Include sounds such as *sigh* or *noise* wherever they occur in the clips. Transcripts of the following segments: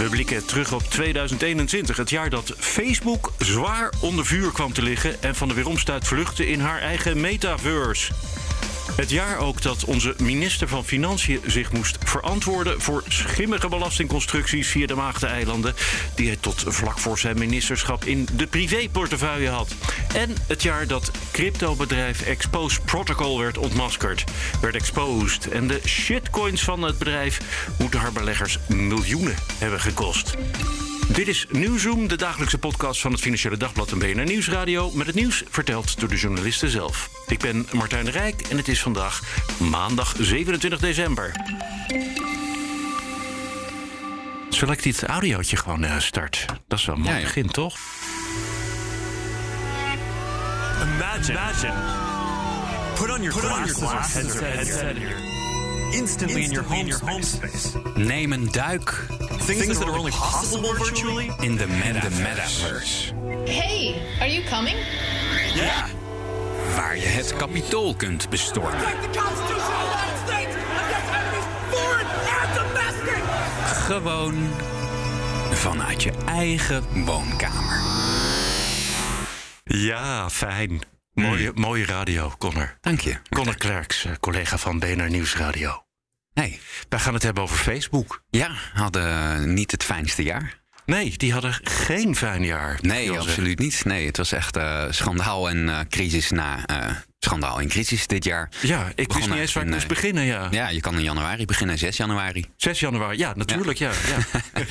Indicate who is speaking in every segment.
Speaker 1: We blikken terug op 2021, het jaar dat Facebook zwaar onder vuur kwam te liggen en van de weeromstuit vluchtte in haar eigen metaverse. Het jaar ook dat onze minister van Financiën zich moest verantwoorden voor schimmige belastingconstructies via de Maagdeneilanden, die hij tot vlak voor zijn ministerschap in de privéportefeuille had. En het jaar dat cryptobedrijf Expose Protocol werd ontmaskerd, werd exposed. En de shitcoins van het bedrijf moeten haar beleggers miljoenen hebben gekost. Dit is Nieuwzoom, de dagelijkse podcast van het Financiële Dagblad en BNR Nieuwsradio. Met het nieuws verteld door de journalisten zelf. Ik ben Martijn de Rijk en het is vandaag maandag 27 december. Zal ik dit audiootje gewoon uh, start? Dat is wel een mooi
Speaker 2: Ja, ja.
Speaker 1: begin, toch?
Speaker 3: Imagine. Imagine. Put on your
Speaker 4: Put on
Speaker 3: glasses,
Speaker 4: your glasses
Speaker 3: or
Speaker 4: or
Speaker 3: headset,
Speaker 4: headset
Speaker 3: here. Instantly, in your home, home space.
Speaker 2: Neem een duik
Speaker 3: Things, that are only possible virtually.
Speaker 2: in de metaverse.
Speaker 5: Hey, are you coming?
Speaker 3: Yeah.
Speaker 2: Waar je het kapitool kunt bestormen.
Speaker 4: the Constitution of the United States against enemies, foreign and domestic!
Speaker 2: Gewoon vanuit je eigen woonkamer.
Speaker 1: Ja, fijn. Mooie, mooie radio, Connor.
Speaker 2: Dank je.
Speaker 1: Connor Klerks, eh, collega van BNR Nieuwsradio.
Speaker 2: Hey,
Speaker 1: Wij gaan het hebben over Facebook.
Speaker 2: ja, hadden niet het fijnste jaar.
Speaker 1: Nee, die hadden geen fijn jaar.
Speaker 2: Nee, absoluut niet. Nee, het was echt eh, schandaal en eh, crisis na schandaal en crisis dit jaar.
Speaker 1: Ja, ik wist niet eens waar ik
Speaker 2: in,
Speaker 1: moest
Speaker 2: eh,
Speaker 1: beginnen, ja.
Speaker 2: Ja, je kan in januari beginnen, 6 januari.
Speaker 1: 6 januari, ja, natuurlijk, ja. ja. *laughs*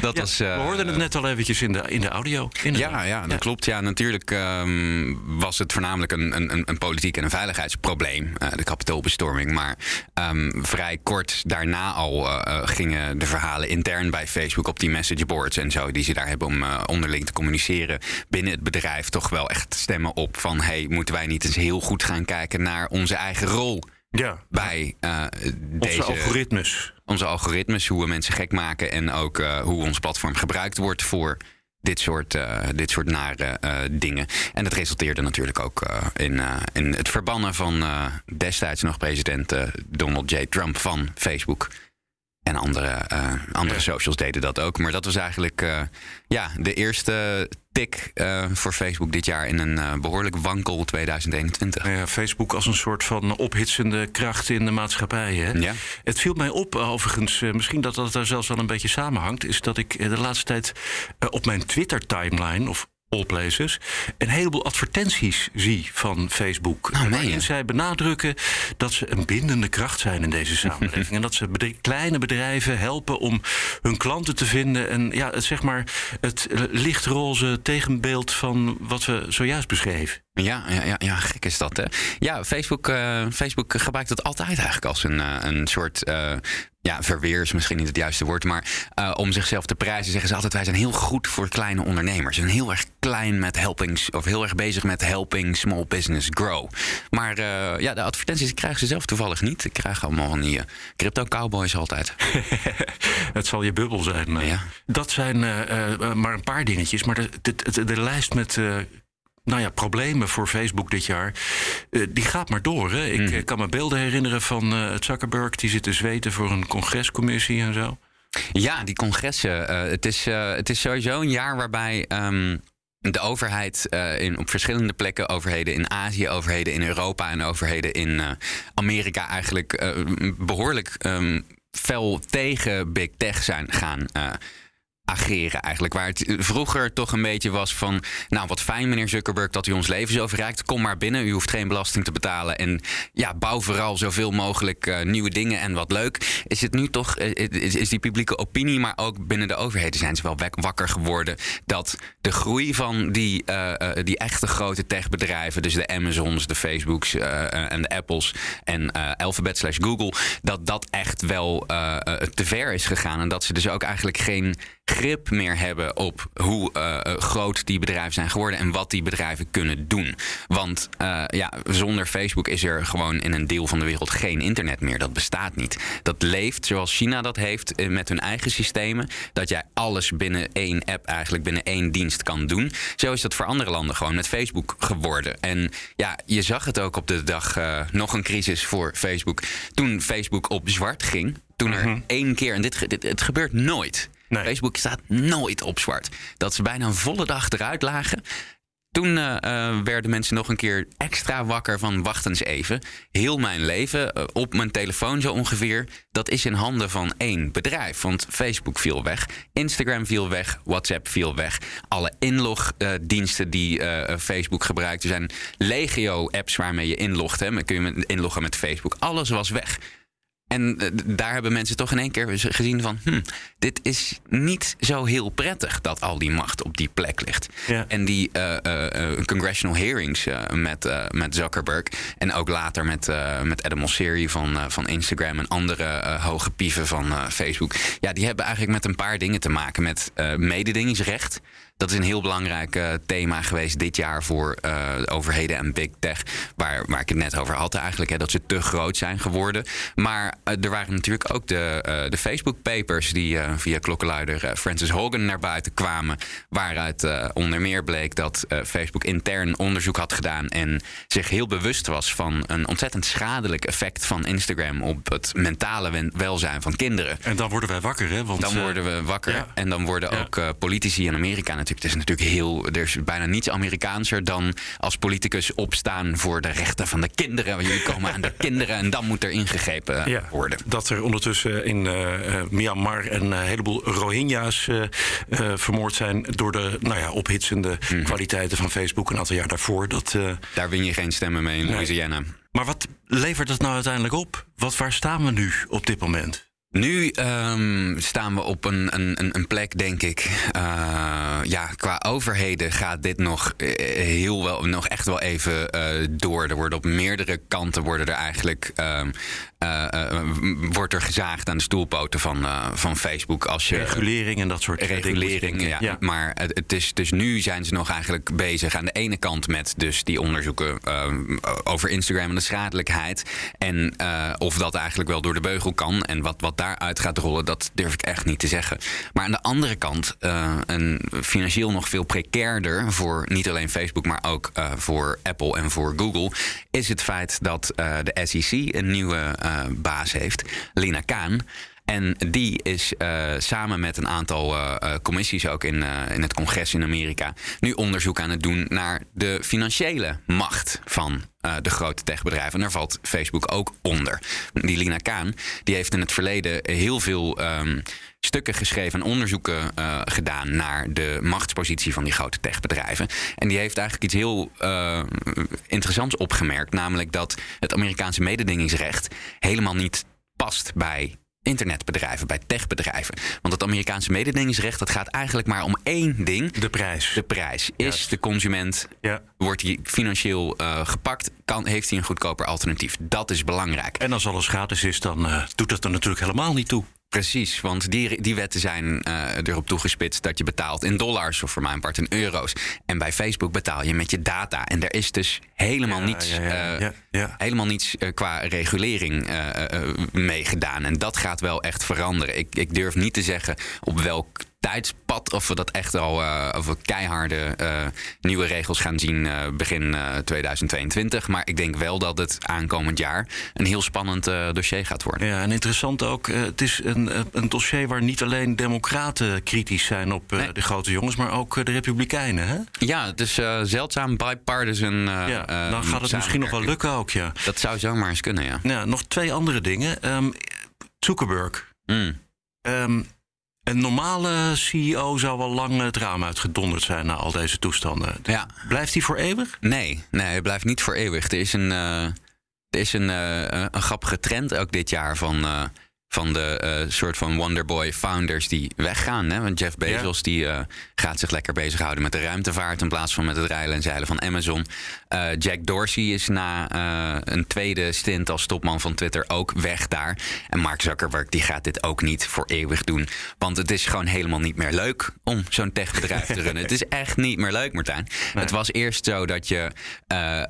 Speaker 2: Dat
Speaker 1: Ja,
Speaker 2: was, eh,
Speaker 1: we hoorden het net al eventjes in de, in de audio. inderdaad.
Speaker 2: Ja, ja, dat klopt. Ja, natuurlijk ehm, was het voornamelijk een, een, een politiek en een veiligheidsprobleem, eh, de kapitoolbestorming. Maar ehm, vrij kort daarna al gingen de verhalen intern bij Facebook op die messageboards en zo, die ze daar hebben om onderling te communiceren binnen het bedrijf, toch wel echt stemmen op van: hey, moeten wij niet eens heel goed gaan kijken naar onze eigen rol
Speaker 1: Ja,
Speaker 2: bij eh,
Speaker 1: onze
Speaker 2: deze
Speaker 1: algoritmes.
Speaker 2: onze algoritmes, hoe we mensen gek maken en ook eh, hoe ons platform gebruikt wordt voor dit soort, eh, dit soort nare dingen. En dat resulteerde natuurlijk ook in, in het verbannen van destijds nog president Donald J. Trump van Facebook. En andere, eh, andere socials deden dat ook. Maar dat was eigenlijk eh, ja, de eerste tik eh, voor Facebook dit jaar in een eh, behoorlijk wankel 2021.
Speaker 1: Nou ja, Facebook als een soort van ophitsende kracht in de maatschappij. Hè?
Speaker 2: Ja.
Speaker 1: Het viel mij op, overigens, misschien dat dat daar zelfs wel een beetje samenhangt, is dat ik de laatste tijd op mijn Twitter-timeline of all places een heleboel advertenties zie van Facebook.
Speaker 2: Nou,
Speaker 1: zij benadrukken dat ze een bindende kracht zijn in deze samenleving. *laughs* en dat ze kleine bedrijven helpen om hun klanten te vinden. En ja, het, zeg maar het lichtroze tegenbeeld van wat we zojuist beschreven.
Speaker 2: Ja, ja, ja, ja, gek is dat, hè? Ja, Facebook, eh, Facebook gebruikt dat altijd eigenlijk als een, eh, een soort... eh, ja, verweer is misschien niet het juiste woord, maar eh, om zichzelf te prijzen zeggen ze altijd: wij zijn heel goed voor kleine ondernemers. Zijn heel erg klein met helpings, of heel erg bezig met helping small business grow. Maar eh, ja, de advertenties krijgen ze zelf toevallig niet. Ik krijg allemaal van die eh, crypto cowboys altijd. *laughs*
Speaker 1: Het zal je bubbel zijn.
Speaker 2: Ja.
Speaker 1: Dat zijn maar een paar dingetjes. Maar de, de, de, de lijst met nou ja, problemen voor Facebook dit jaar, eh, die gaat maar door. Hè? Ik eh, kan me beelden herinneren van eh Zuckerberg, die zit te zweten voor een congrescommissie en zo.
Speaker 2: Ja, die congressen. het, is, het is sowieso een jaar waarbij ehm, de overheid in, op verschillende plekken, overheden in Azië, overheden in Europa en overheden in Amerika, eigenlijk eh, behoorlijk ehm, fel tegen big tech zijn gaan. Eh, ageren eigenlijk. Waar het vroeger toch een beetje was van... nou, wat fijn meneer Zuckerberg dat u ons leven zo verrijkt. Kom maar binnen, u hoeft geen belasting te betalen. En ja, bouw vooral zoveel mogelijk eh, nieuwe dingen en wat leuk. Is het nu toch, eh, is, is die publieke opinie... maar ook binnen de overheden zijn ze wel wak- wakker geworden... dat de groei van die, eh, eh, die echte grote techbedrijven... dus de Amazons, de Facebooks eh, eh, en de Apples... en eh, Alphabet slash Google... dat dat echt wel eh, eh, te ver is gegaan. En dat ze dus ook eigenlijk geen grip meer hebben op hoe eh, eh, groot die bedrijven zijn geworden en wat die bedrijven kunnen doen. Want eh, ja, zonder Facebook is er gewoon in een deel van de wereld geen internet meer. Dat bestaat niet. Dat leeft zoals China dat heeft met hun eigen systemen. Dat jij alles binnen één app, eigenlijk binnen één dienst kan doen. Zo is dat voor andere landen gewoon met Facebook geworden. En ja, je zag het ook op de dag nog een crisis voor Facebook. Toen Facebook op zwart ging. Toen er één keer, en dit, dit het gebeurt nooit. Facebook staat nooit op zwart. Dat ze bijna een volle dag eruit lagen. Toen eh, eh, werden mensen nog een keer extra wakker van wacht eens even. Heel mijn leven, eh, op mijn telefoon zo ongeveer, dat is in handen van één bedrijf. Want Facebook viel weg, Instagram viel weg, WhatsApp viel weg. Alle inlogdiensten die Facebook gebruikt. Er zijn legio-apps waarmee je inlogt. Hè, kun je inloggen met Facebook. Alles was weg. En eh, daar hebben mensen toch in één keer gezien van... Hm, dit is niet zo heel prettig dat al die macht op die plek ligt.
Speaker 1: Ja.
Speaker 2: En die eh, eh, congressional hearings met, met Zuckerberg... en ook later met, met Adam Mosseri van, van Instagram... en andere hoge pieven van Facebook... ja, die hebben eigenlijk met een paar dingen te maken. Met mededingingsrecht... Dat is een heel belangrijk eh, thema geweest dit jaar voor eh, de overheden en big tech. Waar, waar ik het net over had eigenlijk. Hè, dat ze te groot zijn geworden. Maar eh, er waren natuurlijk ook de, de Facebook papers die via klokkenluider Francis Hogan naar buiten kwamen. Waaruit onder meer bleek dat Facebook intern onderzoek had gedaan. En zich heel bewust was van een ontzettend schadelijk effect van Instagram op het mentale welzijn van kinderen.
Speaker 1: En dan worden wij wakker, hè? Want,
Speaker 2: Dan worden we wakker.
Speaker 1: ja.
Speaker 2: En dan worden
Speaker 1: Ja.
Speaker 2: ook politici in Amerika natuurlijk. Het is natuurlijk heel. Er is bijna niets Amerikaanser dan als politicus opstaan voor de rechten van de kinderen. Want jullie komen aan de *laughs* kinderen en dan moet er ingegrepen
Speaker 1: Ja,
Speaker 2: worden.
Speaker 1: dat er ondertussen in eh, eh, Myanmar een eh, heleboel Rohingya's vermoord zijn door de nou ja, ophitsende
Speaker 2: Mhm.
Speaker 1: kwaliteiten van Facebook een aantal jaar daarvoor. Dat,
Speaker 2: Daar win je geen stemmen mee in Louisiana.
Speaker 1: maar wat levert dat nou uiteindelijk op? Wat, waar staan we nu op dit moment?
Speaker 2: Nu ehm, staan we op een, een, een- plek, denk ik. eh, ja, qua overheden gaat dit nog eh, heel wel, nog echt wel even eh, door. Er worden op meerdere kanten worden er eigenlijk ehm, eh, eh, wordt er gezaagd aan de stoelpoten van, van Facebook. Als je
Speaker 1: Regulering en dat soort dingen.
Speaker 2: regulering. Ja.
Speaker 1: Ja.
Speaker 2: Maar het, het is, dus nu zijn ze nog eigenlijk bezig aan de ene kant met dus die onderzoeken ehm, over Instagram en de schadelijkheid. En of dat eigenlijk wel door de beugel kan. En wat, wat daaruit gaat rollen, dat durf ik echt niet te zeggen. Maar aan de andere kant, eh, een financieel nog veel precairder voor niet alleen Facebook, maar ook eh, voor Apple en voor Google, is het feit dat eh, de SEC een nieuwe baas heeft, Lina Kaan. En die is eh, samen met een aantal eh, eh, commissies ook in, in het congres in Amerika nu onderzoek aan het doen naar de financiële macht van de grote techbedrijven. En daar valt Facebook ook onder. Die Lina Kaan die heeft in het verleden heel veel ehm, stukken geschreven en onderzoeken gedaan naar de machtspositie van die grote techbedrijven. En die heeft eigenlijk iets heel interessants opgemerkt, namelijk dat het Amerikaanse mededingingsrecht helemaal niet past bij internetbedrijven, bij techbedrijven. Want het Amerikaanse mededingingsrecht dat gaat eigenlijk maar om één ding.
Speaker 1: De prijs.
Speaker 2: De prijs. Is
Speaker 1: Juist.
Speaker 2: de consument,
Speaker 1: Ja.
Speaker 2: wordt hij financieel eh, gepakt, kan, heeft hij een goedkoper alternatief. Dat is belangrijk.
Speaker 1: En als alles gratis is, dan eh, doet dat er natuurlijk helemaal niet toe.
Speaker 2: Precies, want die, die wetten zijn eh, erop toegespitst dat je betaalt in dollars of voor mijn part in euro's. En bij Facebook betaal je met je data. En er is dus helemaal
Speaker 1: Ja,
Speaker 2: niets,
Speaker 1: ja, ja,
Speaker 2: eh. Helemaal niets eh, qua regulering eh, eh, eh, mee gedaan. En dat gaat wel echt veranderen. Ik, ik durf niet te zeggen op welk tijdspad of we dat echt al eh, of we keiharde eh, nieuwe regels gaan zien eh, begin eh, 2022. Maar ik denk wel dat het aankomend jaar een heel spannend dossier gaat worden.
Speaker 1: Ja, en interessant ook, het is een, een dossier waar niet alleen democraten kritisch zijn op
Speaker 2: Nee.
Speaker 1: de grote jongens, maar ook de republikeinen. Hè?
Speaker 2: Ja, het is zeldzaam bipartisan.
Speaker 1: Ja, dan gaat het misschien nog wel lukken ook, ja.
Speaker 2: Dat zou zomaar eens kunnen, ja.
Speaker 1: Nou, nog twee andere dingen. Ehm, Zuckerberg.
Speaker 2: Mm.
Speaker 1: Ehm, een normale CEO zou al lang het raam uitgedonderd zijn na al deze toestanden.
Speaker 2: Ja,
Speaker 1: Blijft hij voor eeuwig?
Speaker 2: nee, nee, het blijft niet voor eeuwig. Er is een, eh, er is een, eh, een grappige trend ook dit jaar van, eh, van de eh, soort van Wonderboy founders die weggaan. Hè? Want Jeff Bezos die, eh, gaat zich lekker bezighouden met de ruimtevaart in plaats van met het rijlen en zeilen van Amazon. Eh, Jack Dorsey is na een tweede stint als topman van Twitter ook weg daar. En Mark Zuckerberg die gaat dit ook niet voor eeuwig doen. Want het is gewoon helemaal niet meer leuk om zo'n techbedrijf te runnen. Het is echt niet meer leuk, Martijn. Het was eerst zo dat je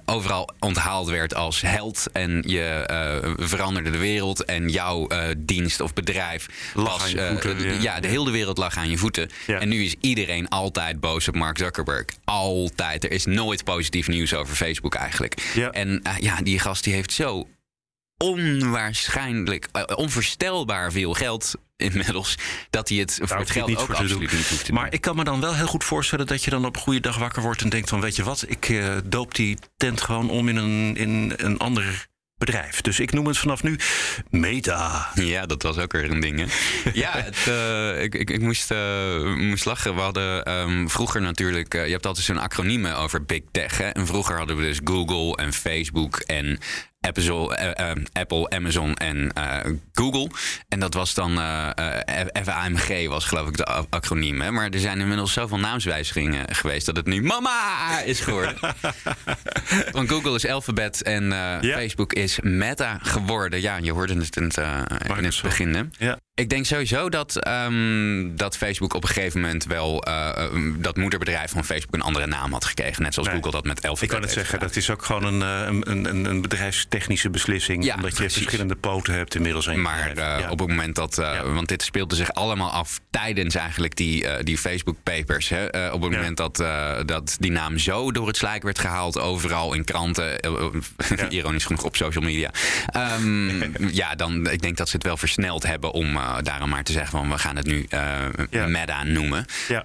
Speaker 2: overal onthaald werd als held. En je veranderde de wereld. En jouw eh, dienst of bedrijf
Speaker 1: Lag
Speaker 2: was.
Speaker 1: aan je
Speaker 2: eh,
Speaker 1: voeten, ja.
Speaker 2: ja, de hele wereld lag aan je voeten.
Speaker 1: Ja.
Speaker 2: En nu is iedereen altijd boos op Mark Zuckerberg. Altijd. Er is nooit positief nieuws over Facebook eigenlijk.
Speaker 1: Ja.
Speaker 2: En eh, ja, die gast die heeft zo onwaarschijnlijk, eh, onvoorstelbaar veel geld inmiddels. Dat hij het voor het geld
Speaker 1: niet
Speaker 2: ook
Speaker 1: voor te
Speaker 2: absoluut
Speaker 1: doen.
Speaker 2: niet hoeft te
Speaker 1: Maar ik kan me dan wel heel goed voorstellen dat je dan op een goede dag wakker wordt en denkt van weet je wat, ik eh, doop die tent gewoon om in een, in een ander bedrijf. Dus ik noem het vanaf nu Meta.
Speaker 2: Ja, dat was ook weer een ding. Hè? *laughs* Ja, het, eh, ik, ik, ik moest, eh, moest lachen. We hadden ehm, vroeger natuurlijk. eh, je hebt altijd zo'n acroniemen over Big Tech. Hè? En vroeger hadden we dus Google en Facebook en Apple, eh, eh, Apple Amazon en eh, Google. En dat was dan FAMG, was geloof ik de acroniem. Hè? Maar er zijn inmiddels zoveel naamswijzigingen geweest dat het nu Mama is geworden. *laughs* Want Google is Alphabet en
Speaker 1: Ja.
Speaker 2: Facebook is Meta geworden. Ja, je hoorde het in het, in het begin. Hè?
Speaker 1: Ja.
Speaker 2: Ik denk sowieso dat, ehm, dat Facebook op een gegeven moment wel eh, eh, dat moederbedrijf van Facebook een andere naam had gekregen. Net zoals
Speaker 1: Nee.
Speaker 2: Google dat met Alphabet
Speaker 1: Ik kan het zeggen,
Speaker 2: gedaan.
Speaker 1: dat is ook gewoon een, eh, een, een, een bedrijfstechnische beslissing.
Speaker 2: Ja,
Speaker 1: omdat je verschillende poten hebt inmiddels. een
Speaker 2: Maar
Speaker 1: bedrijf.
Speaker 2: eh,
Speaker 1: Ja.
Speaker 2: op het moment dat.
Speaker 1: Ja.
Speaker 2: Want dit speelde zich allemaal af tijdens eigenlijk die, die Facebook-papers. Hè? Eh, op het moment dat, dat die naam zo door het slijk werd gehaald, overal in kranten, *laughs* ironisch genoeg op social media. Ehm, *laughs* ja, dan ik denk dat ze het wel versneld hebben om daarom maar te zeggen van we gaan het nu eh
Speaker 1: Ja.
Speaker 2: Meta noemen.
Speaker 1: ja.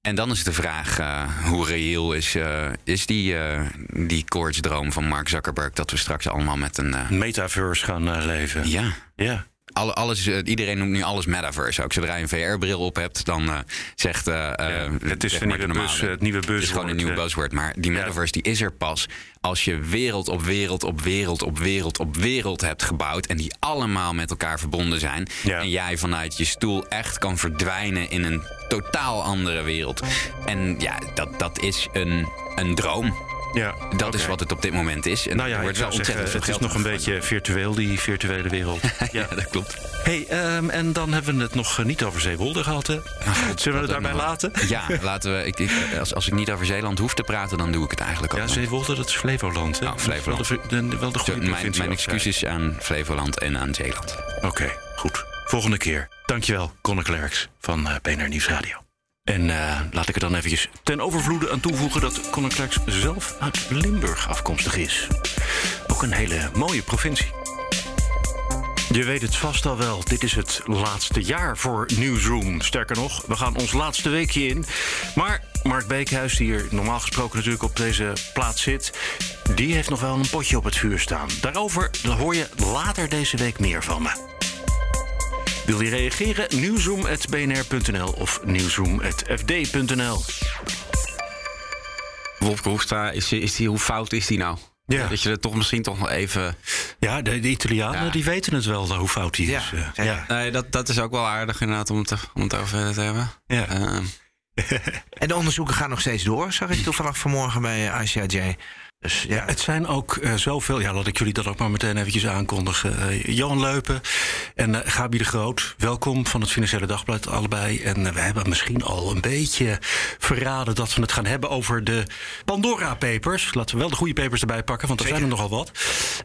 Speaker 2: En dan is de vraag, eh, hoe reëel is, eh, is die, eh die koortsdroom van Mark Zuckerberg... dat we straks allemaal met een... eh,
Speaker 1: Metaverse gaan eh, leven.
Speaker 2: ja,
Speaker 1: Ja.
Speaker 2: Alle, alles, eh, iedereen noemt nu alles metaverse. Ook zodra je een VR-bril op hebt, dan eh, zegt... eh,
Speaker 1: Ja, het is
Speaker 2: zeg maar
Speaker 1: nieuwe het nieuwe
Speaker 2: Het is gewoon een
Speaker 1: buzzword, eh.
Speaker 2: buzzword. Maar die
Speaker 1: Ja.
Speaker 2: metaverse die is er pas als je wereld op wereld op wereld op wereld op wereld hebt gebouwd. En die allemaal met elkaar verbonden zijn.
Speaker 1: Ja.
Speaker 2: En jij vanuit je stoel echt kan verdwijnen in een totaal andere wereld. En ja, dat, dat is een, een droom.
Speaker 1: Ja.
Speaker 2: Dat is wat het op dit moment is. En
Speaker 1: Nou ja,
Speaker 2: er wordt wel
Speaker 1: zeggen,
Speaker 2: veel
Speaker 1: het is nog een beetje virtueel, die virtuele wereld. *laughs*
Speaker 2: Ja, dat klopt.
Speaker 1: hey, ehm, en dan hebben we het nog eh, niet over Zeewolde gehad, hè? Zullen we het daarbij laten?
Speaker 2: Ja, laten we. Ik, ik, als, als ik niet over Zeeland hoef te praten, dan doe ik het eigenlijk ook.
Speaker 1: Ja. Zeewolde, dat is Flevoland. Hè?
Speaker 2: Oh, Flevoland.
Speaker 1: Wel de, wel de
Speaker 2: Zo,
Speaker 1: goede
Speaker 2: mijn, mijn excuses aan Flevoland en aan Zeeland.
Speaker 1: Oké, goed. Volgende keer. Dankjewel, Conor Klerks van eh BNR Nieuwsradio. En eh, laat ik er dan eventjes ten overvloede aan toevoegen... dat Conor zelf uit Limburg afkomstig is. Ook een hele mooie provincie. Je weet het vast al wel, dit is het laatste jaar voor Newsroom. Sterker nog, we gaan ons laatste weekje in. Maar Mark Beekhuis, die hier normaal gesproken natuurlijk op deze plaats zit... die heeft nog wel een potje op het vuur staan. Daarover hoor je later deze week meer van me. Wil je reageren? Nieuwsroom.bnr.nl of nieuwsroom.fd.nl.
Speaker 6: Wopke Hoefstra, is, is die, hoe fout is die nou?
Speaker 1: Ja.
Speaker 6: Dat je er toch misschien toch nog even...
Speaker 1: Ja, de, de Italianen
Speaker 6: Ja.
Speaker 1: die weten het wel, hoe fout die
Speaker 7: Ja,
Speaker 1: is. eh. ja.
Speaker 6: Nee, dat, dat is ook wel aardig inderdaad om het, om het over te hebben.
Speaker 1: Ja.
Speaker 6: Ehm, *laughs*
Speaker 7: En de onderzoeken gaan nog steeds door, zag ik toevallig vanmorgen bij ICIJ. Dus ja,
Speaker 1: Het zijn ook eh, zoveel. Ja, laat ik jullie dat ook maar meteen eventjes aankondigen. Eh, Johan Leupen en eh Gabi de Groot. Welkom van het Financiële Dagblad allebei. En we hebben misschien al een beetje verraden dat we het gaan hebben over de Pandora Papers. Laten we wel de goede papers erbij pakken, want er zijn er nogal wat.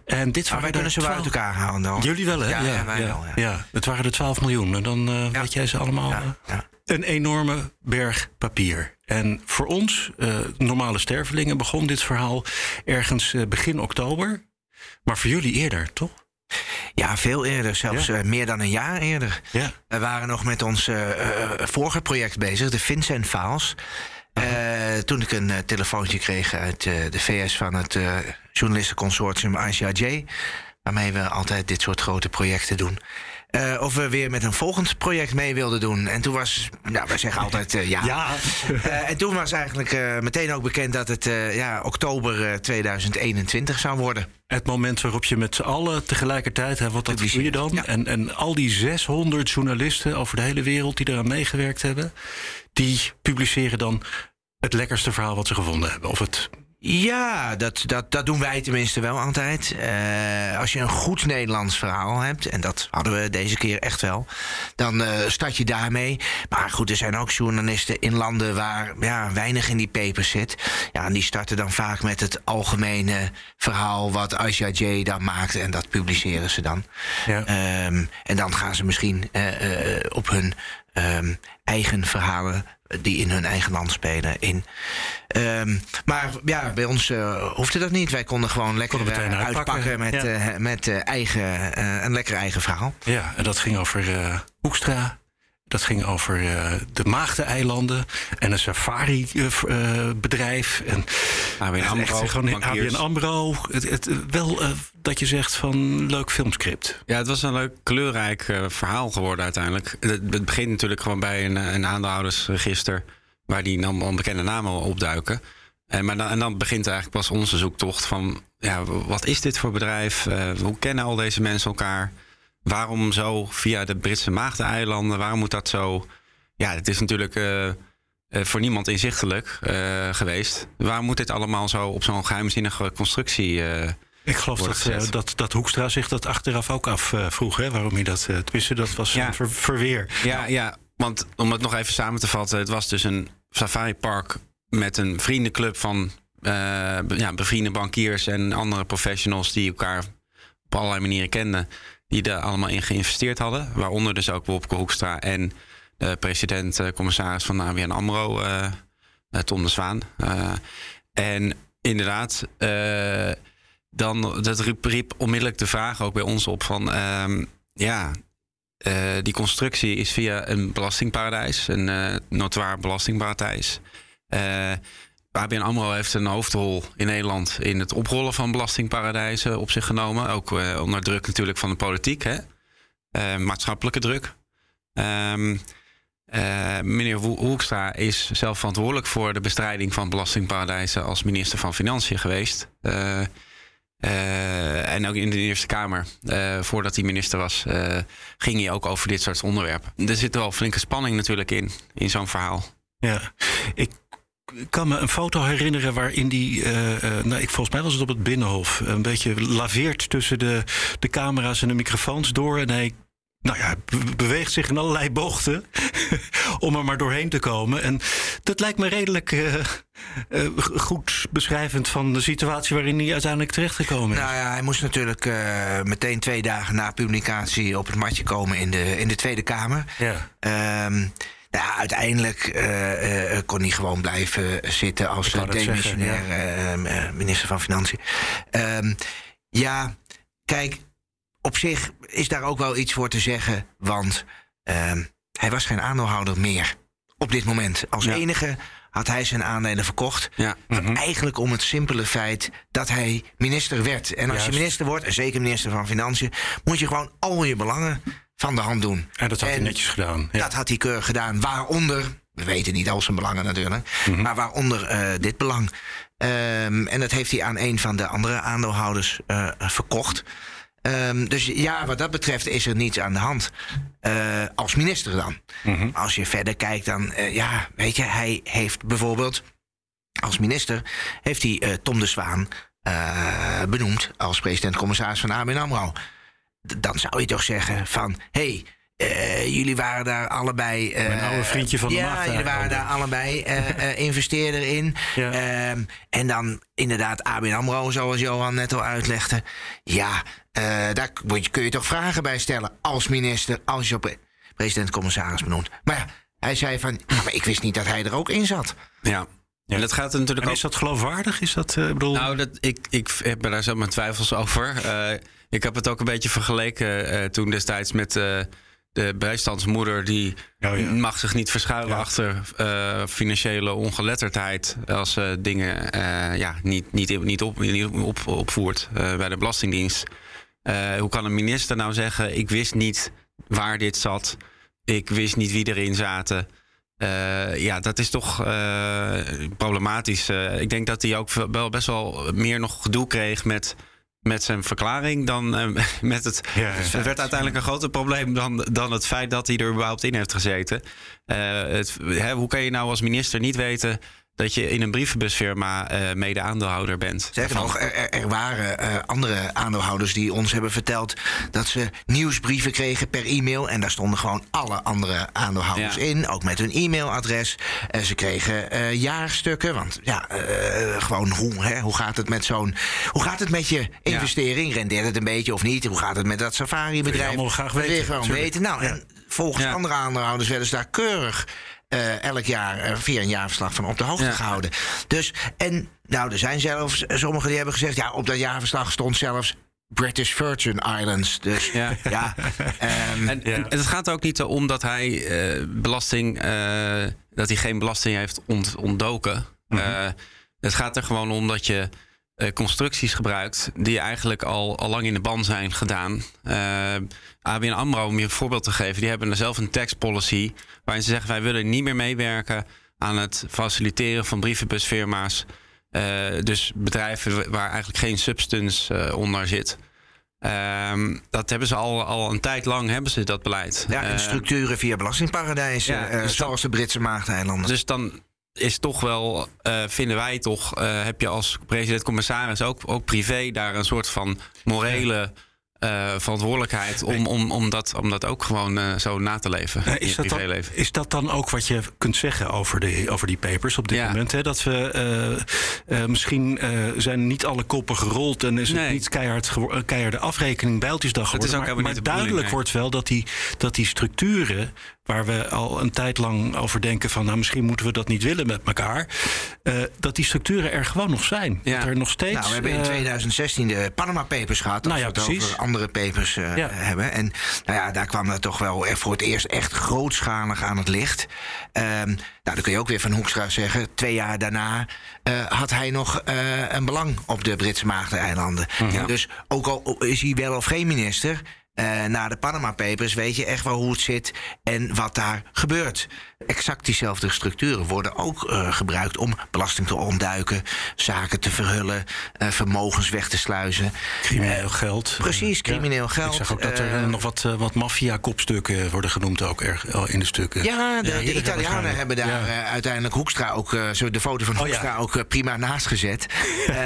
Speaker 1: En dit
Speaker 7: maar
Speaker 1: waren
Speaker 7: wij kunnen ze wel uit
Speaker 1: 12
Speaker 7: elkaar halen dan.
Speaker 1: Jullie wel, hè?
Speaker 7: Ja, ja, wij
Speaker 1: ja,
Speaker 7: wel, ja.
Speaker 1: het waren er 12 miljoen. En dan weet jij ze allemaal.
Speaker 7: Ja.
Speaker 1: Een enorme berg papier. En voor ons, eh, normale stervelingen, begon dit verhaal ergens eh, begin oktober. Maar voor jullie eerder, toch?
Speaker 7: Ja, veel eerder, zelfs
Speaker 1: Ja.
Speaker 7: eh, meer dan een jaar eerder.
Speaker 1: Ja.
Speaker 7: We waren nog met ons vorige project bezig, de Vincent Files. Toen ik een telefoontje kreeg uit de VS van het journalistenconsortium ICIJ, waarmee we altijd dit soort grote projecten doen. Eh, of we weer met een volgend project mee wilden doen. En toen was, nou, wij zeggen altijd eh, ja.
Speaker 1: Ja.
Speaker 7: Eh, en toen was eigenlijk meteen ook bekend dat het ja, oktober eh, 2021 zou worden.
Speaker 1: Het moment waarop je met z'n allen tegelijkertijd, hè, wat dat doe je dan?
Speaker 7: ja.
Speaker 1: En, en al die 600 journalisten over de hele wereld die eraan meegewerkt hebben, die publiceren dan het lekkerste verhaal wat ze gevonden hebben. Of het
Speaker 7: Ja, dat, dat, dat doen wij tenminste wel altijd. Eh, als je een goed Nederlands verhaal hebt, en dat hadden we deze keer echt wel, dan eh, start je daarmee. Maar goed, er zijn ook journalisten in landen waar ja, weinig in die papers zit. Ja, en die starten dan vaak met het algemene verhaal wat Aisha J dan maakt, en dat publiceren ze dan.
Speaker 1: Ja.
Speaker 7: Ehm, en dan gaan ze misschien eh, op hun ehm, eigen verhalen die in hun eigen land spelen in. Ehm, maar ja, bij ons eh, hoefde dat niet. Wij konden gewoon lekker
Speaker 1: Konden
Speaker 7: eh,
Speaker 1: uitpakken,
Speaker 7: uitpakken met,
Speaker 1: ja.
Speaker 7: eh, met eh, eigen, eh, een lekker eigen verhaal.
Speaker 1: Ja, en dat ging over eh, Hoekstra. Dat ging over eh, de Maagdeneilanden en een safari-bedrijf. en
Speaker 6: ABN AMRO,
Speaker 1: gewoon. ABN AMRO. Het, het, wel eh, dat je zegt van leuk filmscript.
Speaker 6: Ja, het was een leuk kleurrijk eh, verhaal geworden uiteindelijk. Het, het begint natuurlijk gewoon bij een, eh, een aandeelhoudersregister... waar die dan onbekende namen opduiken. En, maar dan, en dan begint eigenlijk pas onze zoektocht van... Ja, wat is dit voor bedrijf? Eh, hoe kennen al deze mensen elkaar? Waarom zo via de Britse Maagdeneilanden? Waarom moet dat zo... Ja, het is natuurlijk eh, eh, voor niemand inzichtelijk eh, geweest. Waarom moet dit allemaal zo op zo'n geheimzinnige constructie...
Speaker 1: Ik geloof dat, dat, dat Hoekstra zich dat achteraf ook afvroeg. hè, waarom hij dat... tenminste, dat was
Speaker 6: Ja.
Speaker 1: een ver- verweer.
Speaker 6: Ja, ja, want om het nog even samen te vatten, het was dus een safaripark met een vriendenclub van ja, bevriende bankiers en andere professionals die elkaar op allerlei manieren kenden, die daar allemaal in geïnvesteerd hadden. Waaronder dus ook Wopke Hoekstra en de president-commissaris van ABN AMRO, eh, eh, Tom de Zwaan. Eh, en inderdaad, eh, dan, dat riep, riep onmiddellijk de vraag ook bij ons op van... ehm, ja, eh, die constructie is via een belastingparadijs, een eh notoire belastingparadijs. ABN AMRO heeft een hoofdrol in Nederland in het oprollen van belastingparadijzen op zich genomen. Ook eh, onder druk natuurlijk van de politiek, hè? Eh, maatschappelijke druk. Ehm, eh, meneer Hoekstra is zelf verantwoordelijk voor de bestrijding van belastingparadijzen als minister van Financiën geweest. En ook in de Eerste Kamer, voordat hij minister was, ging hij ook over dit soort onderwerpen. Er zit wel flinke spanning natuurlijk in, in zo'n verhaal.
Speaker 1: Ja, ik kan me een foto herinneren waarin die, eh, eh, nou, ik, volgens mij was het op het Binnenhof, een beetje laveert tussen de, de camera's en de microfoons door. En hij nou ja, be- beweegt zich in allerlei bochten *laughs* om er maar doorheen te komen. En dat lijkt me redelijk eh, goed beschrijvend van de situatie waarin hij uiteindelijk terechtgekomen is.
Speaker 7: Nou ja, hij moest natuurlijk meteen twee dagen na publicatie op het matje komen in de, in de Tweede Kamer.
Speaker 1: ja.
Speaker 7: Ehm, ja, uiteindelijk eh, eh, kon hij gewoon blijven zitten als eh,
Speaker 1: zeggen,
Speaker 7: demissionair eh, eh, minister van Financiën. Ehm, ja, kijk, op zich is daar ook wel iets voor te zeggen, want ehm, hij was geen aandeelhouder meer op dit moment. Als
Speaker 1: Ja.
Speaker 7: enige had hij zijn aandelen verkocht.
Speaker 6: Ja.
Speaker 7: Eigenlijk om het simpele feit dat hij minister werd. En als
Speaker 1: Juist.
Speaker 7: je minister wordt, en zeker minister van Financiën, moet je gewoon al je belangen van de hand doen.
Speaker 1: En dat had hij netjes gedaan. Ja.
Speaker 7: Dat had hij keurig gedaan. Waaronder, we weten niet al zijn belangen natuurlijk,
Speaker 1: Mhm.
Speaker 7: maar waaronder eh, dit belang. Ehm, en dat heeft hij aan een van de andere aandeelhouders eh, verkocht. Ehm, dus ja, wat dat betreft is er niets aan de hand. Eh, als minister dan.
Speaker 1: Mhm.
Speaker 7: Als je verder kijkt, dan, ja, weet je, hij heeft bijvoorbeeld als minister heeft hij Tom de Zwaan benoemd als president-commissaris van ABN AMRO. Dan zou je toch zeggen van, hé, hey, jullie waren daar allebei... eh,
Speaker 1: Mijn oude vriendje van de
Speaker 7: Ja, jullie waren daar allebei eh, *laughs* eh, investeerder in.
Speaker 1: Ja.
Speaker 7: Ehm, en dan inderdaad ABN AMRO, zoals Johan net al uitlegde. Ja, eh, daar kun je toch vragen bij stellen als minister, als je op pre- president-commissaris benoemt. Maar ja, hij zei van, ja, maar ik wist niet dat hij er ook in zat.
Speaker 6: Ja. En dat gaat natuurlijk
Speaker 1: En
Speaker 6: ook
Speaker 1: is dat geloofwaardig? Is dat, eh, bedoel,
Speaker 6: Nou, dat, ik, ik heb daar zo mijn twijfels over. Ik heb het ook een beetje vergeleken eh, toen destijds met eh, de bijstandsmoeder. Die
Speaker 1: Oh, ja.
Speaker 6: mag zich niet verschuilen
Speaker 1: Ja.
Speaker 6: achter eh, financiële ongeletterdheid. Als ze dingen ja, niet, niet, niet, op, niet op, opvoert bij de Belastingdienst. Hoe kan een minister nou zeggen: Ik wist niet waar dit zat. Ik wist niet wie erin zaten. Ja, dat is toch problematisch. Ik denk dat hij ook wel best wel meer nog gedoe kreeg met, met zijn verklaring dan eh, *laughs* met het. het werd uiteindelijk een groter probleem dan, dan het feit dat hij er überhaupt in heeft gezeten. Eh, het, hè, hoe kan je nou als minister niet weten dat je in een brievenbusfirma eh, mede-aandeelhouder bent?
Speaker 7: Zeker nog, er, er- waren eh, andere aandeelhouders die ons hebben verteld dat ze nieuwsbrieven kregen per e-mail. En daar stonden gewoon alle andere aandeelhouders
Speaker 6: Ja.
Speaker 7: in, ook met hun e-mailadres. En ze kregen eh, jaarstukken. Want ja, gewoon hoe, hè, hoe gaat het met zo'n. Hoe gaat het met je investering? Rendeert het een beetje of niet? Hoe gaat het met dat safari-bedrijf?
Speaker 1: allemaal graag
Speaker 7: Dat wil je
Speaker 1: weten,
Speaker 7: gewoon
Speaker 1: natuurlijk.
Speaker 7: weten. Nou, en volgens
Speaker 6: Ja.
Speaker 7: andere aandeelhouders werden ze daar keurig eh, elk jaar eh, via een jaarverslag van op de hoogte
Speaker 6: Ja.
Speaker 7: gehouden. Dus, en nou, er zijn zelfs sommigen die hebben gezegd... ja, op dat jaarverslag stond zelfs British Virgin Islands. Dus ja,
Speaker 6: Ja. *laughs*
Speaker 7: ehm,
Speaker 6: En, en het gaat ook niet om dat hij eh, belasting, eh, dat hij geen belasting heeft ont- ontdoken. Eh, het gaat er gewoon om dat je eh, constructies gebruikt die eigenlijk al, al lang in de ban zijn gedaan. Eh ABN AMRO, om je een voorbeeld te geven, die hebben er zelf een tax policy waarin ze zeggen wij willen niet meer meewerken aan het faciliteren van brievenbusfirma's. Eh, dus bedrijven waar eigenlijk geen substance eh, onder zit. Ehm, dat hebben ze al, al een tijd lang hebben ze dat beleid.
Speaker 7: ja, en
Speaker 6: Eh,
Speaker 7: structuren via belastingparadijzen,
Speaker 6: ja,
Speaker 7: eh,
Speaker 6: dus
Speaker 7: zoals de Britse Maagdeilanden.
Speaker 6: dus dan is toch wel, eh, vinden wij toch, eh, heb je als president-commissaris ook, ook privé daar een soort van morele eh, verantwoordelijkheid om, om, om, dat, om dat ook gewoon eh, zo na te leven
Speaker 1: Eh, is, dat dan, is dat dan ook wat je kunt zeggen over, de, over die papers op dit
Speaker 6: Ja.
Speaker 1: moment? Hè? Dat we eh, eh, misschien eh, zijn niet alle koppen gerold en is het niet keihard, keiharde afrekening Bijltjesdag
Speaker 6: Dat is
Speaker 1: geworden.
Speaker 6: ook
Speaker 1: maar maar duidelijk
Speaker 6: nee.
Speaker 1: wordt wel dat die, dat die structuren, waar we al een tijd lang over denken van nou misschien moeten we dat niet willen met elkaar, eh, dat die structuren er gewoon nog zijn.
Speaker 6: Ja.
Speaker 1: Dat er nog steeds.
Speaker 7: Nou, we hebben in
Speaker 1: eh,
Speaker 7: 2016 de Panama Papers gehad.
Speaker 1: Nou ja, precies.
Speaker 7: over andere papers eh,
Speaker 1: Ja.
Speaker 7: hebben. En nou ja, daar kwam dat toch wel voor het eerst echt grootschalig aan het licht. Ehm, nou, dan kun je ook weer van Hoekstra zeggen. Twee jaar daarna eh, had hij nog eh, een belang op de Britse Maagdeneilanden.
Speaker 1: Mhm.
Speaker 7: Dus ook al is hij wel of geen minister... na de Panama Papers weet je echt wel hoe het zit en wat daar gebeurt. Exact diezelfde structuren worden ook eh, gebruikt om belasting te ontduiken, zaken te verhullen, eh, vermogens weg te sluizen.
Speaker 1: Crimineel geld.
Speaker 7: Precies,
Speaker 1: Eh,
Speaker 7: crimineel
Speaker 1: ja.
Speaker 7: geld.
Speaker 1: Ik zag ook dat er nog wat, wat maffia-kopstukken worden genoemd ook erg in de stukken.
Speaker 7: Ja, de, de
Speaker 1: hier
Speaker 7: Italianen hebben daar
Speaker 1: Ja.
Speaker 7: uiteindelijk Hoekstra ook, zo de foto van
Speaker 1: Oh, ja.
Speaker 7: Hoekstra ook prima naast gezet.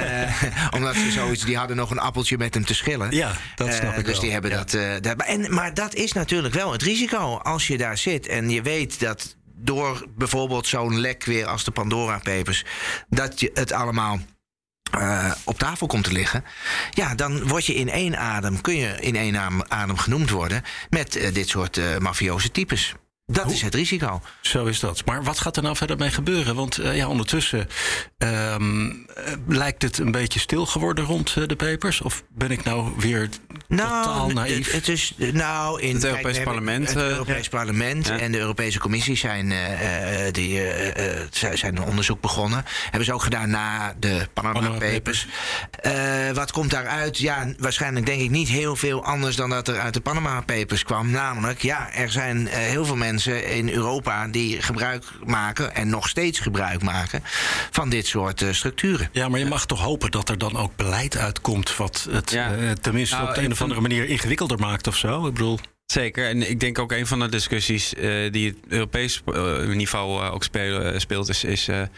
Speaker 7: *laughs* Omdat ze zoiets, die hadden nog een appeltje met hem te schillen.
Speaker 1: Ja, dat snap ik
Speaker 7: Dus
Speaker 1: wel.
Speaker 7: die hebben
Speaker 1: Ja.
Speaker 7: dat, En, maar dat is natuurlijk wel het risico als je daar zit en je weet dat door bijvoorbeeld zo'n lek weer als de Pandora Papers, dat je het allemaal eh, op tafel komt te liggen. Ja, dan word je in één adem, kun je in één adem, genoemd worden met eh, dit soort eh mafioze types. Dat is het risico.
Speaker 1: Zo is dat. Maar wat gaat er nou verder mee gebeuren? Want eh, ja, ondertussen ehm, eh, lijkt het een beetje stil geworden rond eh, de papers. Of ben ik nou weer totaal
Speaker 7: Nou,
Speaker 1: naïef?
Speaker 7: Het, het is nou in
Speaker 6: Het Europees Parlement,
Speaker 7: Het Europees Parlement
Speaker 6: Ja.
Speaker 7: en de Europese Commissie zijn, eh, eh, die, zij- zijn een onderzoek begonnen. Hebben ze ook gedaan na de Panama,
Speaker 1: Panama
Speaker 7: Papers. Eh, wat komt daaruit? Ja, waarschijnlijk denk ik niet heel veel anders dan dat er uit de Panama Papers kwam. Namelijk, ja, er zijn eh, heel veel mensen in Europa die gebruik maken en nog steeds gebruik maken van dit soort eh, structuren.
Speaker 1: Ja, maar je mag toch hopen dat er dan ook beleid uitkomt... wat het
Speaker 6: Ja.
Speaker 1: eh, tenminste
Speaker 6: Nou,
Speaker 1: op de een of andere manier ingewikkelder maakt of zo. Ik bedoel,
Speaker 6: Zeker. En ik denk ook een van de discussies eh, die het Europees niveau eh, ook spelen, speelt, is, is eh, eh,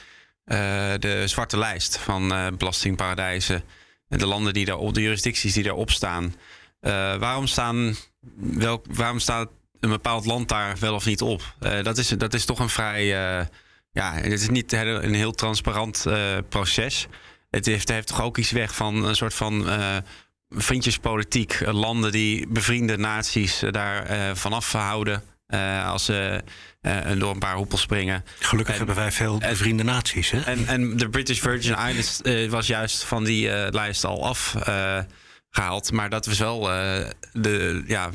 Speaker 6: de zwarte lijst van eh, belastingparadijzen. En de landen die daarop, de jurisdicties die daarop staan. Eh, waarom, staan welk, waarom staat een bepaald land daar wel of niet op? Eh, dat, is, dat is toch een vrij. eh, ja, het is niet heel- een heel transparant eh, proces. Het heeft, heeft toch ook iets weg van een soort van. vriendjespolitiek. Landen die bevriende naties daar vanaf houden. als ze door een paar hoepels springen.
Speaker 1: gelukkig
Speaker 6: En-
Speaker 1: hebben wij veel
Speaker 6: en-
Speaker 1: bevriende naties. Hè?
Speaker 6: En, en de British Virgin Islands was juist van die lijst al af. Eh, gehaald, maar dat was wel eh, de ja,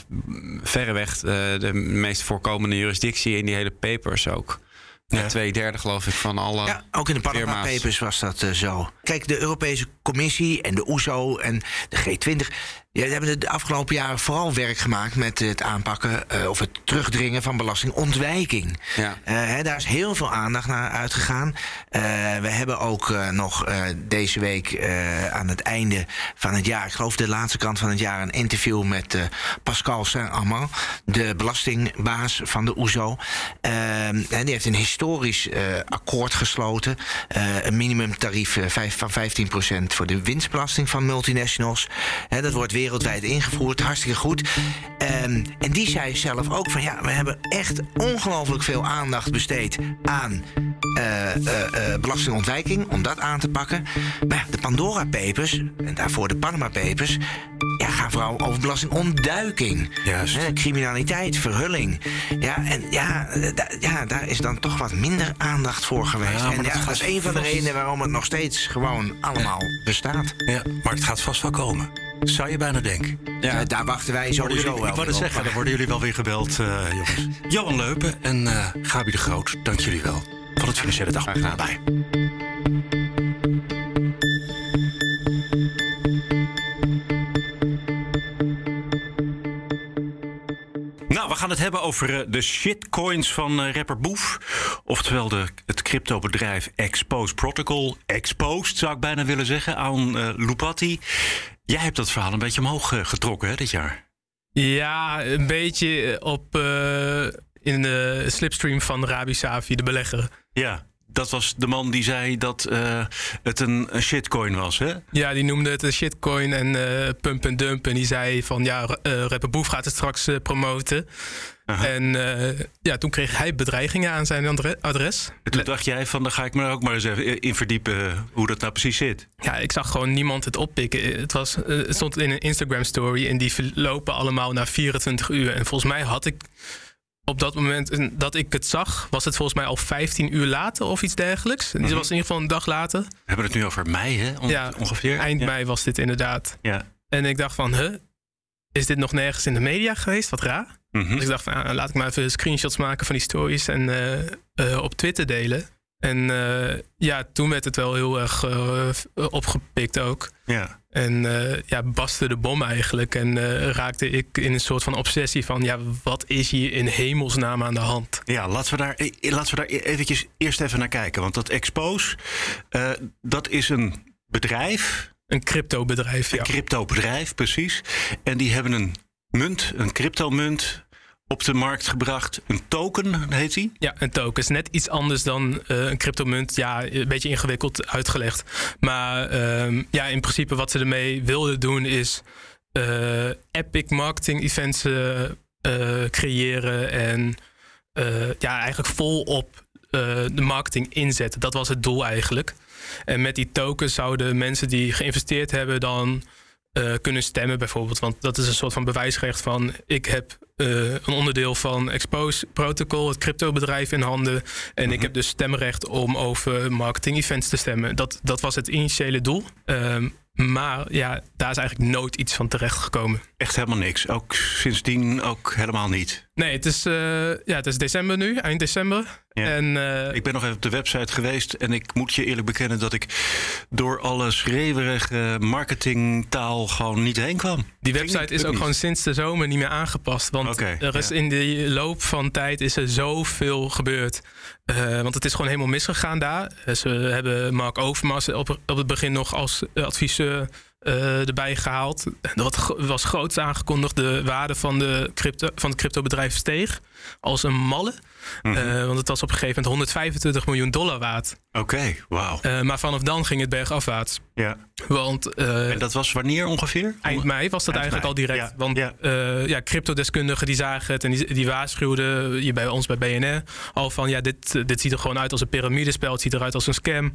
Speaker 6: verreweg eh, de meest voorkomende jurisdictie in die hele papers ook.
Speaker 1: Ja.
Speaker 6: Twee derde geloof ik van alle.
Speaker 7: Ja, ook in de Panama. Papers was dat eh, zo. Kijk, de Europese Commissie en de OESO en de G20... Ja, we hebben de afgelopen jaren vooral werk gemaakt met het aanpakken eh, of het terugdringen van belastingontwijking.
Speaker 6: Ja.
Speaker 7: Eh, daar is heel veel aandacht naar uitgegaan. Eh, we hebben ook nog deze week aan het einde van het jaar, ik geloof de laatste kant van het jaar, een interview met Pascal Saint-Amand, de belastingbaas van de OESO. Eh, en die heeft een historisch akkoord gesloten. Een minimumtarief van 15% voor de winstbelasting van multinationals. Dat wordt wereldwijd ingevoerd, hartstikke goed. Ehm, en die zei zelf ook van ja, we hebben echt ongelooflijk veel aandacht besteed aan eh, eh, eh, belastingontwijking, om dat aan te pakken. Maar ja, de Pandora Papers, en daarvoor de Panama Papers, ja, gaan vooral over belastingontduiking.
Speaker 1: Juist.
Speaker 7: Criminaliteit, verhulling. Ja, en ja, ja, daar is dan toch wat minder aandacht voor geweest.
Speaker 1: Ja,
Speaker 7: en
Speaker 1: dat
Speaker 7: ja, dat is een van de redenen waarom het nog steeds gewoon allemaal bestaat.
Speaker 1: Ja, maar het gaat vast wel komen. Zou je bijna denken.
Speaker 7: Ja, daar wachten wij sowieso
Speaker 1: jullie-
Speaker 7: wel
Speaker 1: ik wou het
Speaker 7: op.
Speaker 1: zeggen, dan worden jullie wel weer gebeld, eh, jongens. *laughs* Johan Leupen en eh Gabi de Groot, dank jullie wel. Van het Financiële Dagblad. Allebei. We gaan het hebben over eh, de shitcoins van eh, rapper Boef. Oftewel de, het cryptobedrijf Exposed Protocol. Exposed zou ik bijna willen zeggen aan eh Lupati. Jij hebt dat verhaal een beetje omhoog getrokken hè, dit jaar.
Speaker 8: Ja, een beetje op, in de slipstream van Rabi Safi, de belegger.
Speaker 1: Ja, dat was de man die zei dat eh, het een, een shitcoin was, hè?
Speaker 8: Ja, die noemde het een shitcoin en eh, pump en dump. En die zei van, ja, uh, rapper Boef gaat het straks promoten. En ja, toen kreeg hij bedreigingen aan zijn adre- adres.
Speaker 1: En toen dacht jij van, dan ga ik me ook maar eens even in verdiepen hoe dat nou precies zit.
Speaker 8: Ja, ik zag gewoon niemand het oppikken. Het, was, het stond in een Instagram story en die verlopen allemaal na 24 uur. En volgens mij had ik op dat moment dat ik het zag, was het volgens mij al 15 uur later of iets dergelijks. En die was in ieder geval een dag later.
Speaker 1: We hebben het nu over mei, hè?
Speaker 8: Ja,
Speaker 1: ongeveer.
Speaker 8: Eind
Speaker 1: ja.
Speaker 8: mei was dit inderdaad.
Speaker 1: Ja.
Speaker 8: En ik dacht van, huh, is dit nog nergens in de media geweest? Wat raar.
Speaker 1: Mhm.
Speaker 8: Dus ik dacht van, ah, laat ik maar even screenshots maken van die stories en eh, eh, op Twitter delen. En eh, ja, toen werd het wel heel erg eh, opgepikt ook.
Speaker 1: Ja.
Speaker 8: En eh, ja, baste de bom eigenlijk. En eh, raakte ik in een soort van obsessie van... ja, wat is hier in hemelsnaam aan de hand?
Speaker 1: Ja, laten we daar, eh, laten we daar eventjes eerst even naar kijken. Want dat Expose, eh, dat is een bedrijf.
Speaker 8: Een cryptobedrijf, ja.
Speaker 1: Een cryptobedrijf, precies. En die hebben een munt, een cryptomunt op de markt gebracht. Een token heet die.
Speaker 8: Ja, een token is net iets anders dan uh, een cryptomunt. Ja, een beetje ingewikkeld uitgelegd. Maar uh, ja, in principe wat ze ermee wilden doen is uh, epic marketing events uh, creëren en ja, eigenlijk volop de marketing inzetten. Dat was het doel eigenlijk. En met die tokens zouden mensen die geïnvesteerd hebben dan kunnen stemmen bijvoorbeeld. Want dat is een soort van bewijsrecht van... ik heb uh, een onderdeel van Expose Protocol, het cryptobedrijf in handen... en ik heb dus stemrecht om over marketing events te stemmen. Dat, dat was het initiële doel. Um, maar ja, daar is eigenlijk nooit iets van terechtgekomen.
Speaker 1: Echt helemaal niks. Ook sindsdien ook helemaal niet.
Speaker 8: Nee, het is, uh, ja, het is december nu, eind december.
Speaker 1: Ja.
Speaker 8: En, uh,
Speaker 1: ik ben nog even op de website geweest en ik moet je eerlijk bekennen dat ik door alle schreeuwerige marketingtaal gewoon niet heen kwam.
Speaker 8: Die website is ook niet. gewoon sinds de zomer niet meer aangepast. Want
Speaker 1: okay,
Speaker 8: er is
Speaker 1: ja.
Speaker 8: in de loop van tijd is er zoveel gebeurd. Uh, want het is gewoon helemaal misgegaan daar. Ze hebben Mark Overmars op, op het begin nog als adviseur uh, erbij gehaald. Dat was groots aangekondigd. De waarde van, de crypto, van het cryptobedrijf steeg als een malle. Mm -hmm. uh, want het was op een gegeven moment 125 miljoen dollar waard.
Speaker 1: Oké, okay, wauw.
Speaker 8: Uh, maar vanaf dan ging het bergafwaarts.
Speaker 1: Ja.
Speaker 8: Want,
Speaker 1: en dat was wanneer ongeveer?
Speaker 8: Eind mei was dat
Speaker 1: Eind
Speaker 8: eigenlijk
Speaker 1: mei.
Speaker 8: al direct.
Speaker 1: Ja.
Speaker 8: Want
Speaker 1: ja.
Speaker 8: ja, cryptodeskundigen die zagen het en die, die waarschuwden hier bij ons bij BNR al van ja, dit, dit ziet er gewoon uit als een piramidespel. Het ziet eruit als een scam.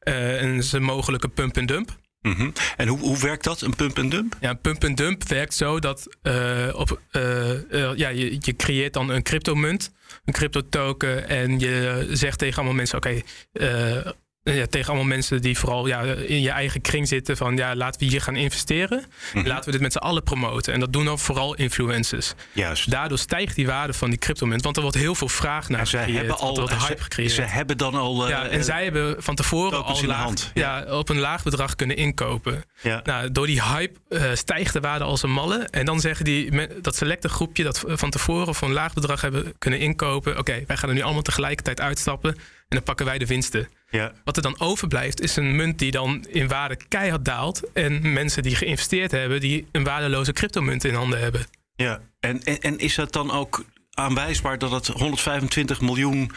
Speaker 8: En een mogelijke pump en dump.
Speaker 1: -hmm. En hoe, hoe werkt dat, een pump en dump?
Speaker 8: Ja, een pump en dump werkt zo dat uh, op, uh, uh, ja, je, je creëert dan een cryptomunt, een cryptotoken. En je zegt tegen allemaal mensen: oké, eh, ja, tegen allemaal mensen die vooral ja, in je eigen kring zitten van ja, laten we hier gaan investeren.
Speaker 1: Mhm.
Speaker 8: Laten we dit met z'n allen promoten. En dat doen dan vooral influencers.
Speaker 1: Juist.
Speaker 8: Daardoor stijgt die waarde van die cryptomunt. Want er wordt heel veel vraag naar
Speaker 1: En
Speaker 8: gecreëerd.
Speaker 1: hebben al
Speaker 8: er wordt hype gecreëerd.
Speaker 1: Ze hebben dan al. eh,
Speaker 8: ja, en zij hebben van tevoren al laag,
Speaker 1: hand.
Speaker 8: ja. op een laag bedrag kunnen inkopen.
Speaker 1: Ja.
Speaker 8: Nou, door die hype eh, stijgt de waarde als een malle. En dan zeggen die, dat selecte groepje dat van tevoren voor een laag bedrag hebben kunnen inkopen. Oké, wij gaan er nu allemaal tegelijkertijd uitstappen. En dan pakken wij de winsten.
Speaker 1: Ja.
Speaker 8: Wat er dan overblijft is een munt die dan in waarde keihard daalt. En mensen die geïnvesteerd hebben, die een waardeloze cryptomunt in handen hebben.
Speaker 1: Ja, en, en, en is dat dan ook aanwijsbaar dat het 125 miljoen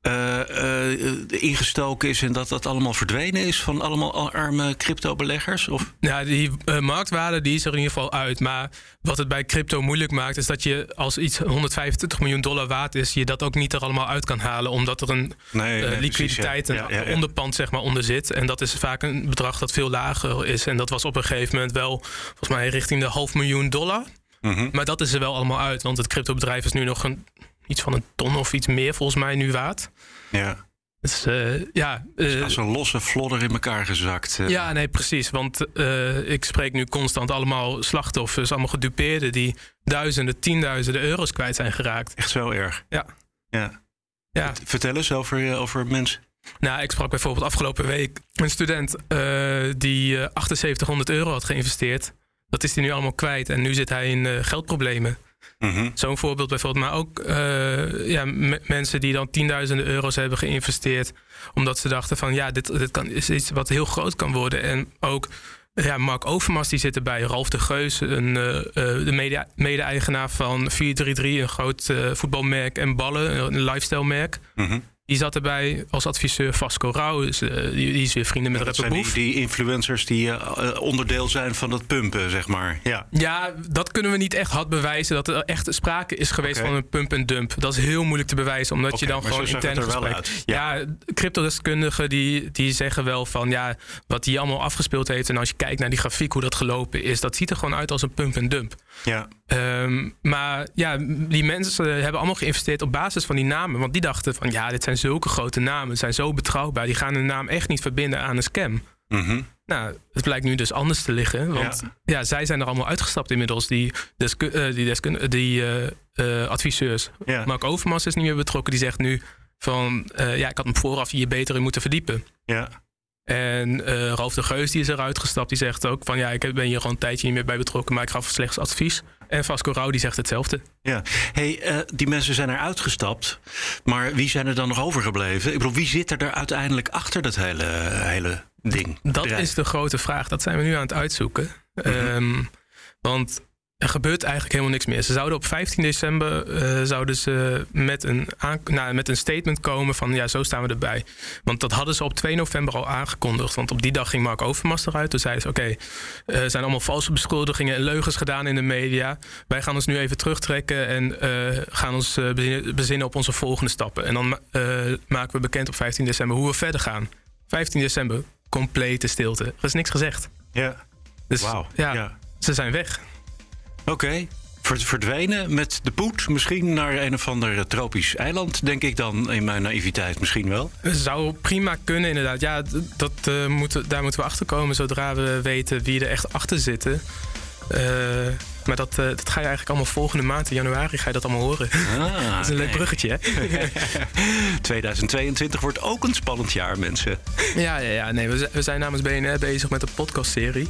Speaker 1: eh, ingestoken is en dat dat allemaal verdwenen is van allemaal arme crypto-beleggers? Of?
Speaker 8: Ja, die eh, marktwaarde die is er in ieder geval uit. Maar wat het bij crypto moeilijk maakt, is dat je als iets 125 miljoen dollar waard is, je dat ook niet er allemaal uit kan halen. Omdat er een
Speaker 1: Nee, nee,
Speaker 8: liquiditeit,
Speaker 1: precies, ja.
Speaker 8: een
Speaker 1: Ja, ja, ja.
Speaker 8: onderpand zeg maar, onder zit. En dat is vaak een bedrag dat veel lager is. En dat was op een gegeven moment wel, volgens mij, richting de half miljoen dollar.
Speaker 1: Mhm.
Speaker 8: Maar dat is er wel allemaal uit. Want het cryptobedrijf is nu nog een, iets van een ton of iets meer volgens mij nu waard.
Speaker 1: Ja.
Speaker 8: Dus eh, ja, eh,
Speaker 1: Als een losse flodder in elkaar gezakt. eh.
Speaker 8: ja, nee, precies. Want ik spreek nu constant allemaal slachtoffers, allemaal gedupeerden die duizenden, tienduizenden euro's kwijt zijn geraakt.
Speaker 1: Echt zo erg.
Speaker 8: Ja.
Speaker 1: Ja.
Speaker 8: Ja.
Speaker 1: Vertel eens over, over mensen.
Speaker 8: Nou, ik sprak bijvoorbeeld afgelopen week een student die eh 7800 euro had geïnvesteerd. Dat is hij nu allemaal kwijt en nu zit hij in eh,
Speaker 1: Mhm.
Speaker 8: Zo'n voorbeeld bijvoorbeeld. Maar ook eh, ja, me- mensen die dan tienduizenden euro's hebben geïnvesteerd. Omdat ze dachten van ja, dit, dit kan, is iets wat heel groot kan worden. En ook ja, Mark Overmars die zit erbij. Ralf de Geus, een, eh, eh, de mede- mede-eigenaar van 433. Een groot voetbalmerk en ballen, een lifestyle merk.
Speaker 1: Mhm.
Speaker 8: Die zat erbij als adviseur Vasco Rauw. Dus, eh, die, die is weer vrienden met
Speaker 1: Dat
Speaker 8: Rapper
Speaker 1: zijn die, influencers die eh, eh, onderdeel zijn van dat pumpen, zeg maar. Ja.
Speaker 8: Ja, dat kunnen we niet echt hard bewijzen. Dat er echt sprake is geweest van een pump en dump. Dat is heel moeilijk te bewijzen, omdat je dan gewoon intern
Speaker 1: er wel
Speaker 8: gesprek...
Speaker 1: uit.
Speaker 8: Ja, cryptodeskundigen die, die zeggen wel van... ja, wat die allemaal afgespeeld heeft... en als je kijkt naar die grafiek, hoe dat gelopen is... dat ziet er gewoon uit als een pump en dump.
Speaker 1: Ja.
Speaker 8: Ehm, maar ja, die mensen hebben allemaal geïnvesteerd op basis van die namen. Want die dachten van ja, dit zijn zulke grote namen. Ze zijn zo betrouwbaar. Die gaan hun naam echt niet verbinden aan een scam.
Speaker 1: Mhm.
Speaker 8: Nou, het blijkt nu dus anders te liggen. Want ja, zij zijn er allemaal uitgestapt inmiddels, die, desku- eh, die, deskun- die eh, eh, adviseurs.
Speaker 1: Ja.
Speaker 8: Mark Overmars is niet meer betrokken. Die zegt nu van eh, ja, ik had me vooraf hier beter in moeten verdiepen.
Speaker 1: Ja.
Speaker 8: En eh Ralf de Geus die is eruit gestapt. Die zegt ook van ja, ik ben hier gewoon een tijdje niet meer bij betrokken, maar ik gaf slechts advies. En Vasco Rauw die zegt hetzelfde.
Speaker 1: Ja, hey, eh, die mensen zijn er uitgestapt. Maar wie zijn er dan nog overgebleven? Ik bedoel, wie zit er, er uiteindelijk achter dat hele, hele ding?
Speaker 8: Dat
Speaker 1: bedrijf?
Speaker 8: is de grote vraag. Dat zijn we nu aan het uitzoeken.
Speaker 1: Mhm.
Speaker 8: Ehm, want er gebeurt eigenlijk helemaal niks meer. Ze zouden op 15 december eh, zouden ze met, een nou, met een statement komen van ja, zo staan we erbij. Want dat hadden ze op 2 november al aangekondigd. Want op die dag ging Mark Overmars eruit. Toen zeiden ze oké, eh, er zijn allemaal valse beschuldigingen en leugens gedaan in de media. Wij gaan ons nu even terugtrekken en eh, gaan ons bezinnen, op onze volgende stappen. En dan maken we bekend op 15 december hoe we verder gaan. 15 december, complete stilte. Er is niks gezegd.
Speaker 1: Ja.
Speaker 8: Dus ja,
Speaker 1: Ja.
Speaker 8: ze zijn weg.
Speaker 1: Oké. Verdwenen met de poet. Misschien naar een of ander tropisch eiland, denk ik dan in mijn naïviteit misschien wel.
Speaker 8: Zou prima kunnen, inderdaad. Ja, dat, eh, moeten, daar moeten we achter komen zodra we weten wie er echt achter zitten. Eh, maar dat, eh, dat ga je eigenlijk allemaal volgende maand, in januari, ga je dat allemaal horen.
Speaker 1: Ah, *laughs*
Speaker 8: dat is een leuk bruggetje, hè? *laughs*
Speaker 1: 2022 wordt ook een spannend jaar, mensen.
Speaker 8: Ja, ja, ja. Nee, we, zijn- we zijn namens BNR bezig met een podcastserie.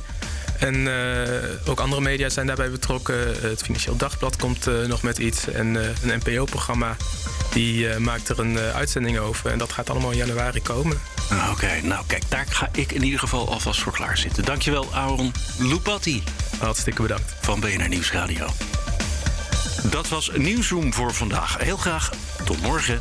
Speaker 8: En eh, ook andere media zijn daarbij betrokken. Het Financieel Dagblad komt eh, nog met iets. En eh, een NPO-programma die eh, maakt er een eh, uitzending over. En dat gaat allemaal in januari komen.
Speaker 1: Ah, Oké, nou kijk, daar ga ik in ieder geval alvast voor klaar zitten. Dankjewel, Aaron Lupatti.
Speaker 8: Hartstikke bedankt.
Speaker 1: Van BNR Nieuwsradio. Dat was Nieuwsroom voor vandaag. Heel graag tot morgen.